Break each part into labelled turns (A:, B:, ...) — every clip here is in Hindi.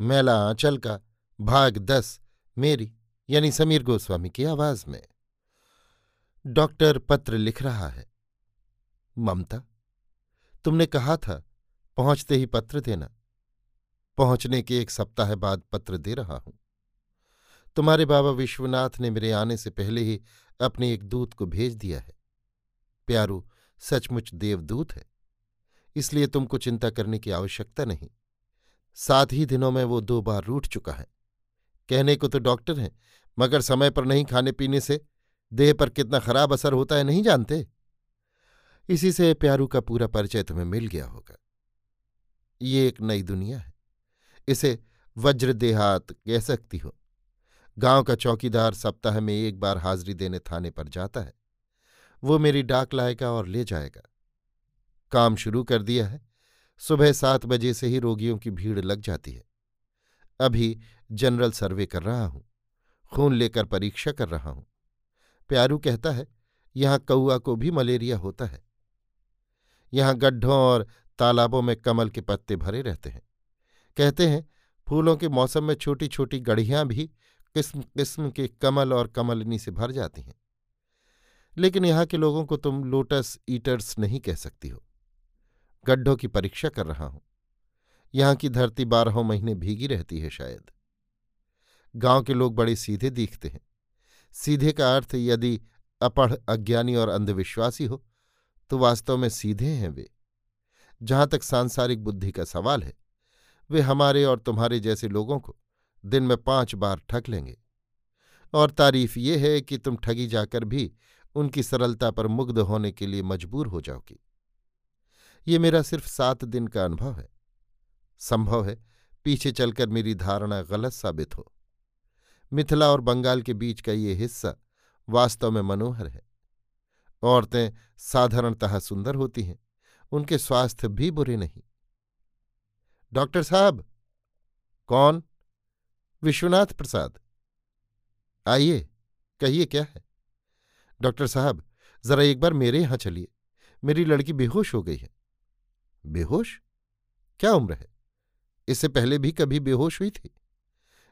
A: मैला आंचल का भाग दस, मेरी, यानी समीर गोस्वामी की आवाज़ में। डॉक्टर पत्र लिख रहा है। ममता, तुमने कहा था, पहुँचते ही पत्र देना। पहुँचने के एक सप्ताह बाद पत्र दे रहा हूँ। तुम्हारे बाबा विश्वनाथ ने मेरे आने से पहले ही अपने एक दूत को भेज दिया है। प्यारू, सचमुच देवदूत है। इसलिए तुमको चिंता करने की आवश्यकता नहीं। सात ही दिनों में वो दो बार रूठ चुका है। कहने को तो डॉक्टर हैं, मगर समय पर नहीं खाने पीने से देह पर कितना खराब असर होता है नहीं जानते? इसी से प्यारू का पूरा परिचय तुम्हें मिल गया होगा। ये एक नई दुनिया है। इसे वज्र देहात कह सकती हो। गाँव का चौकीदार सप्ताह में एक बार हाजिरी देने थाने पर जाता है। वो मेरी डाक लाएगा और ले जाएगा। काम शुरू कर दिया है। सुबह सात बजे से ही रोगियों की भीड़ लग जाती है। अभी जनरल सर्वे कर रहा हूँ, खून लेकर परीक्षा कर रहा हूँ। प्यारू कहता है, यहाँ कौआ को भी मलेरिया होता है। यहाँ गड्ढों और तालाबों में कमल के पत्ते भरे रहते हैं। कहते हैं, फूलों के मौसम में छोटी छोटी गढ़ियाँ भी किस्म किस्म के कमल और कमलनी से भर जाती हैं। लेकिन यहाँ के लोगों को तुम लोटस ईटर्स नहीं कह सकती हो। गड्ढों की परीक्षा कर रहा हूँ। यहाँ की धरती बारहों महीने भीगी रहती है शायद। गाँव के लोग बड़े सीधे दिखते हैं। सीधे का अर्थ, यदि अपढ़ अज्ञानी और अंधविश्वासी हो तो वास्तव में सीधे हैं वे। जहाँ तक सांसारिक बुद्धि का सवाल है, वे हमारे और तुम्हारे जैसे लोगों को दिन में पाँच बार ठग लेंगे। और तारीफ़ ये है कि तुम ठगी जाकर भी उनकी सरलता पर मुग्ध होने के लिए मजबूर हो जाओगी। ये मेरा सिर्फ़ सात दिन का अनुभव है। संभव है पीछे चलकर मेरी धारणा गलत साबित हो। मिथिला और बंगाल के बीच का ये हिस्सा वास्तव में मनोहर है। औरतें साधारणतः सुंदर होती हैं, उनके स्वास्थ्य भी बुरे नहीं। डॉक्टर साहब, कौन? विश्वनाथ प्रसाद। आइए, कहिए क्या है? डॉक्टर साहब, जरा एक बार मेरे यहाँ चलिए, मेरी लड़की बेहोश हो गई है। बेहोश? क्या उम्र है? इससे पहले भी कभी बेहोश हुई थी?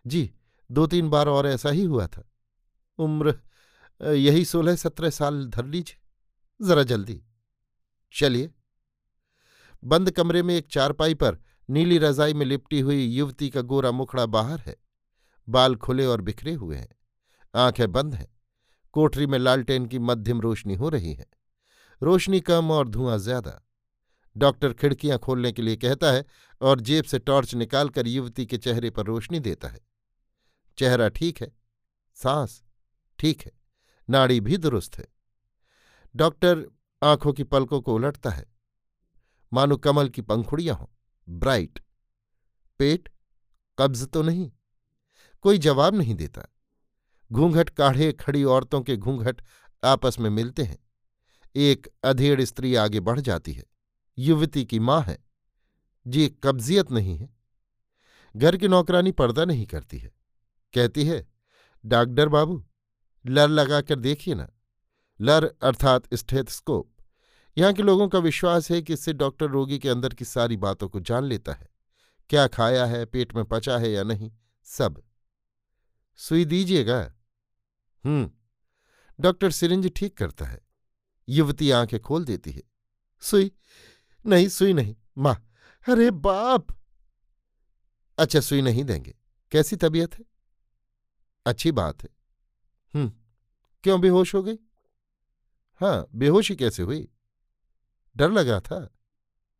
A: जी दो तीन बार और ऐसा ही हुआ था। उम्र यही सोलह सत्रह साल धर लीजिए। जरा जल्दी। चलिए। बंद कमरे में एक चारपाई पर नीली रजाई में लिपटी हुई युवती का गोरा मुखड़ा बाहर है। बाल खुले और बिखरे हुए हैं। आँखें बंद हैं। कोठरी में लालटेन की मध्यम रोशनी हो रही है। रोशनी कम और धुआँ ज़्यादा। डॉक्टर खिड़कियाँ खोलने के लिए कहता है और जेब से टॉर्च निकालकर युवती के चेहरे पर रोशनी देता है। चेहरा ठीक है, सांस ठीक है, नाड़ी भी दुरुस्त है। डॉक्टर आँखों की पलकों को उलटता है। मानो कमल की पंखुड़ियाँ हों, ब्राइट। पेट, कब्ज तो नहीं, कोई जवाब नहीं देता। घूंघट काढ़े खड़ी औरतों के घूंघट आपस में मिलते हैं। एक अधेड़ स्त्री आगे बढ़ जाती है। युवती की माँ है। जी, कब्जियत नहीं है। घर की नौकरानी पर्दा नहीं करती है। कहती है, डॉक्टर बाबू, लर लगाकर देखिए ना। लर अर्थात स्टेथस्कोप। यहाँ के लोगों का विश्वास है कि इससे डॉक्टर रोगी के अंदर की सारी बातों को जान लेता है। क्या खाया है, पेट में पचा है या नहीं, सब। सुई दीजिएगा। हम्म। डॉक्टर सिरिंज ठीक करता है। युवती आँखें खोल देती है। सुई नहीं, सुई नहीं। माँ, अरे बाप! अच्छा सुई नहीं देंगे। कैसी तबीयत है? अच्छी बात है। हम्म क्यों बेहोश हो गई? हाँ बेहोशी कैसे हुई? डर लगा था।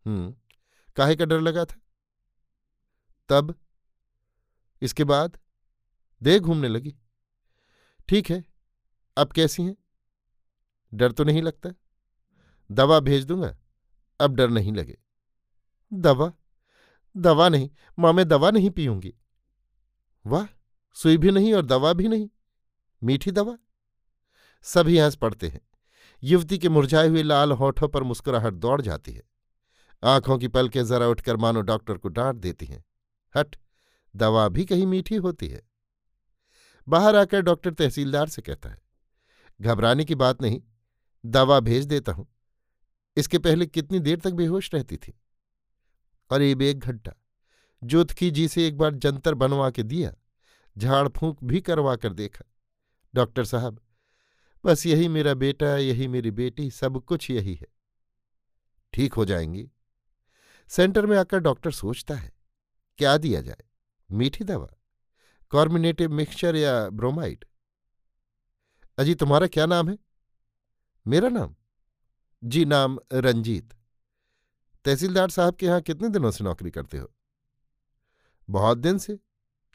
A: हम्म काहे का डर लगा था? तब? इसके बाद? देह घूमने लगी। ठीक है, अब कैसी हैं? डर तो नहीं लगता। दवा भेज दूँगा। अब डर नहीं लगे। दवा? दवा नहीं, माँ मैं दवा नहीं पीऊँगी। वाह, सुई भी नहीं और दवा भी नहीं। मीठी दवा? सभी हंस पड़ते हैं। युवती के मुरझाए हुए लाल होठों पर मुस्कुराहट दौड़ जाती है। आँखों की पलकें जरा उठकर मानो डॉक्टर को डांट देती हैं। हट, दवा भी कहीं मीठी होती है। बाहर आकर डॉक्टर तहसीलदार से कहता है, घबराने की बात नहीं, दवा भेज देता हूँ। इसके पहले कितनी देर तक बेहोश रहती थी? करीब एक घंटा। जोतकी जी से एक बार जंतर बनवा के दिया, झाड़ फूंक भी करवा कर देखा। डॉक्टर साहब, बस यही मेरा बेटा, यही मेरी बेटी, सब कुछ यही है। ठीक हो जाएँगी। सेंटर में आकर डॉक्टर सोचता है, क्या दिया जाए? मीठी दवा? कॉर्मिनेटिव मिक्सचर या ब्रोमाइड? अजी, तुम्हारा क्या नाम है? मेरा नाम? जी, नाम रंजीत। तहसीलदार साहब के यहाँ कितने दिनों से नौकरी करते हो? बहुत दिन से?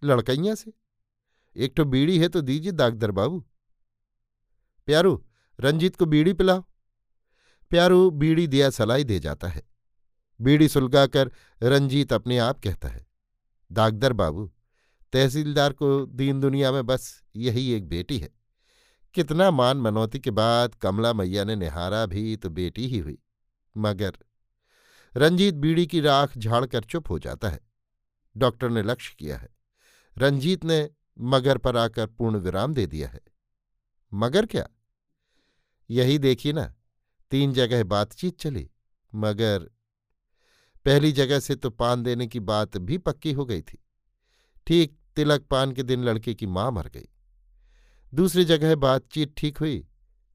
A: लड़कैया से? एक तो बीड़ी है तो दीजिए दागदर बाबू। प्यारू, रंजीत को बीड़ी पिलाओ। प्यारू, बीड़ी दिया सलाई दे जाता है। बीड़ी सुलगाकर रंजीत अपने आप कहता है, दागदर बाबू, तहसीलदार को दीन दुनिया में बस यही एक बेटी है। कितना मान मनौती के बाद कमला मैया ने निहारा भी तो बेटी ही हुई। मगर रंजीत बीड़ी की राख झाड़कर चुप हो जाता है। डॉक्टर ने लक्ष्य किया है। रंजीत ने मगर पर आकर पूर्ण विराम दे दिया है। मगर क्या? यही देखिए ना, तीन जगह बातचीत चली, मगर पहली जगह से तो पान देने की बात भी पक्की हो गई थी। ठीक तिलक पान के दिन लड़के की माँ मर गई। दूसरी जगह बातचीत ठीक हुई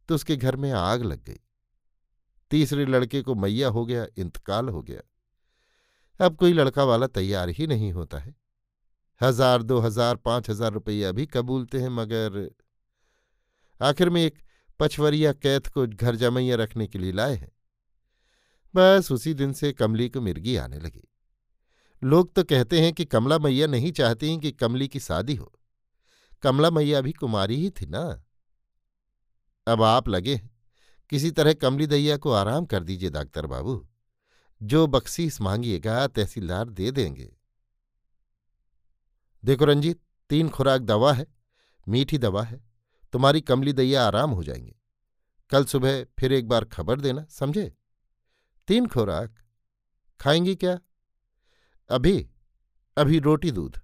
A: तो उसके घर में आग लग गई। तीसरे लड़के को मैया हो गया, इंतकाल हो गया। अब कोई लड़का वाला तैयार ही नहीं होता है। हज़ार, दो हज़ार, पाँच हज़ार रुपया भी कबूलते हैं, मगर आखिर में एक पछवरिया कैथ को घर जमैया रखने के लिए लाए हैं। बस उसी दिन से कमली को मिर्गी आने लगी। लोग तो कहते हैं कि कमला मैया नहीं चाहती कि कमली की शादी हो। कमला मैया भी कुमारी ही थी ना। अब आप लगे, किसी तरह कमली दैया को आराम कर दीजिए डॉक्टर बाबू। जो बख्शीस मांगिएगा, तहसीलदार दे देंगे। देखो रंजीत, तीन खुराक दवा है, मीठी दवा है, तुम्हारी कमली दैया आराम हो जाएँगे। कल सुबह फिर एक बार खबर देना, समझे? तीन खुराक, खाएँगी क्या? अभी अभी रोटी दूध।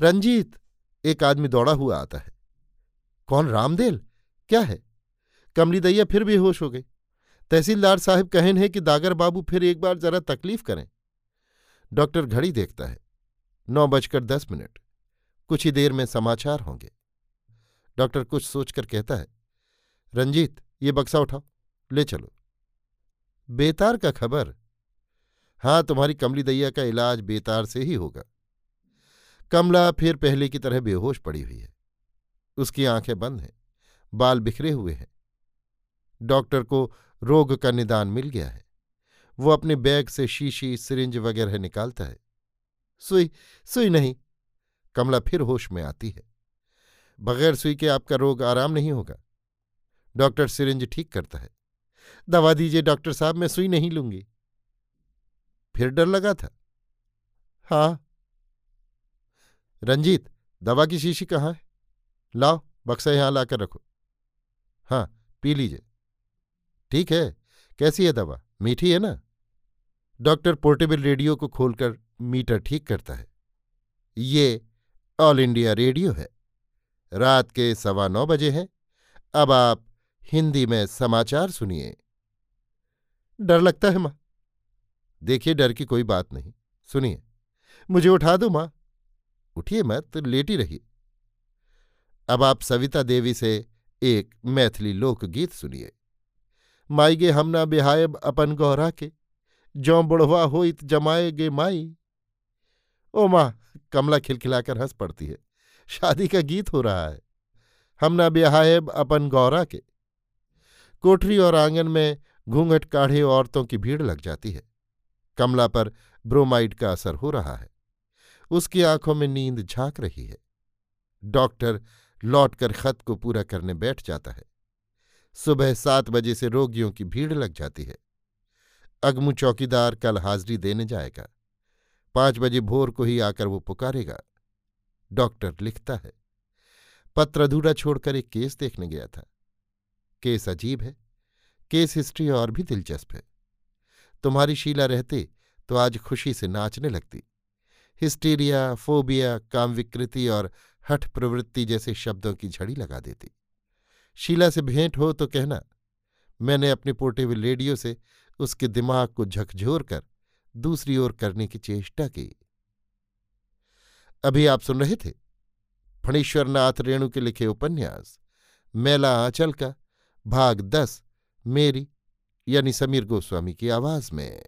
A: रंजीत! एक आदमी दौड़ा हुआ आता है। कौन? रामदेल? क्या है? कमली दैया फिर बेहोश हो गई। तहसीलदार साहब कहन है कि दागर बाबू फिर एक बार जरा तकलीफ़ करें। डॉक्टर घड़ी देखता है। नौ बजकर दस मिनट। कुछ ही देर में समाचार होंगे। डॉक्टर कुछ सोचकर कहता है, रंजीत, ये बक्सा उठाओ। ले चलो। बेतार का खबर। हाँ तुम्हारी कमली दैया का इलाज बेतार से ही होगा। कमला फिर पहले की तरह बेहोश पड़ी हुई है। उसकी आँखें बंद हैं, बाल बिखरे हुए हैं। डॉक्टर को रोग का निदान मिल गया है। वो अपने बैग से शीशी, सिरिंज वगैरह निकालता है। सुई सुई नहीं, कमला फिर होश में आती है। बगैर सुई के आपका रोग आराम नहीं होगा। डॉक्टर सिरिंज ठीक करता है। दवा दीजिए डॉक्टर साहब, मैं सुई नहीं लूँगी। फिर डर लगा था। हाँ रंजीत, दवा की शीशी कहाँ है? लाओ, बक्सा यहाँ लाकर रखो। हाँ पी लीजिए। ठीक है, कैसी है दवा? मीठी है ना? डॉक्टर पोर्टेबल रेडियो को खोलकर मीटर ठीक करता है। ये ऑल इंडिया रेडियो है। रात के सवा नौ बजे हैं। अब आप हिंदी में समाचार सुनिए। डर लगता है माँ। देखिए, डर की कोई बात नहीं। सुनिए। मुझे उठा दो माँ। उठिए मत, लेटी रहिए। अब आप सविता देवी से एक मैथिली लोकगीत सुनिए। माईगे हम ना बिहायब अपन गौरा के, जौ बुढ़वा हो इत जमाए गे माई। ओ माँ, कमला खिलखिलाकर हंस पड़ती है, शादी का गीत हो रहा है। हम न ब्याहेब अपन गौरा के। कोठरी और आँगन में घूंघट काढ़े औरतों की भीड़ लग जाती है। कमला पर ब्रोमाइड का असर हो रहा है। उसकी आँखों में नींद झाँक रही है। डॉक्टर लौटकर खत को पूरा करने बैठ जाता है। सुबह सात बजे से रोगियों की भीड़ लग जाती है। अगमू चौकीदार कल हाजिरी देने जाएगा। पाँच बजे भोर को ही आकर वो पुकारेगा। डॉक्टर लिखता है, पत्र अधूरा छोड़कर एक केस देखने गया था। केस अजीब है। केस हिस्ट्री और भी दिलचस्प है। तुम्हारी शीला रहते तो आज खुशी से नाचने लगती। हिस्टीरिया, फोबिया काम विकृति और हठ प्रवृत्ति जैसे शब्दों की झड़ी लगा देती। शीला से भेंट हो तो कहना, मैंने अपने पोर्टेबल रेडियो से उसके दिमाग को झकझोर कर दूसरी ओर करने की चेष्टा की। अभी आप सुन रहे थे फणीश्वरनाथ रेणु के लिखे उपन्यास, मेला आंचल का, भाग दस, मेरी, यानी समीर गोस्वामी की आवाज़ में।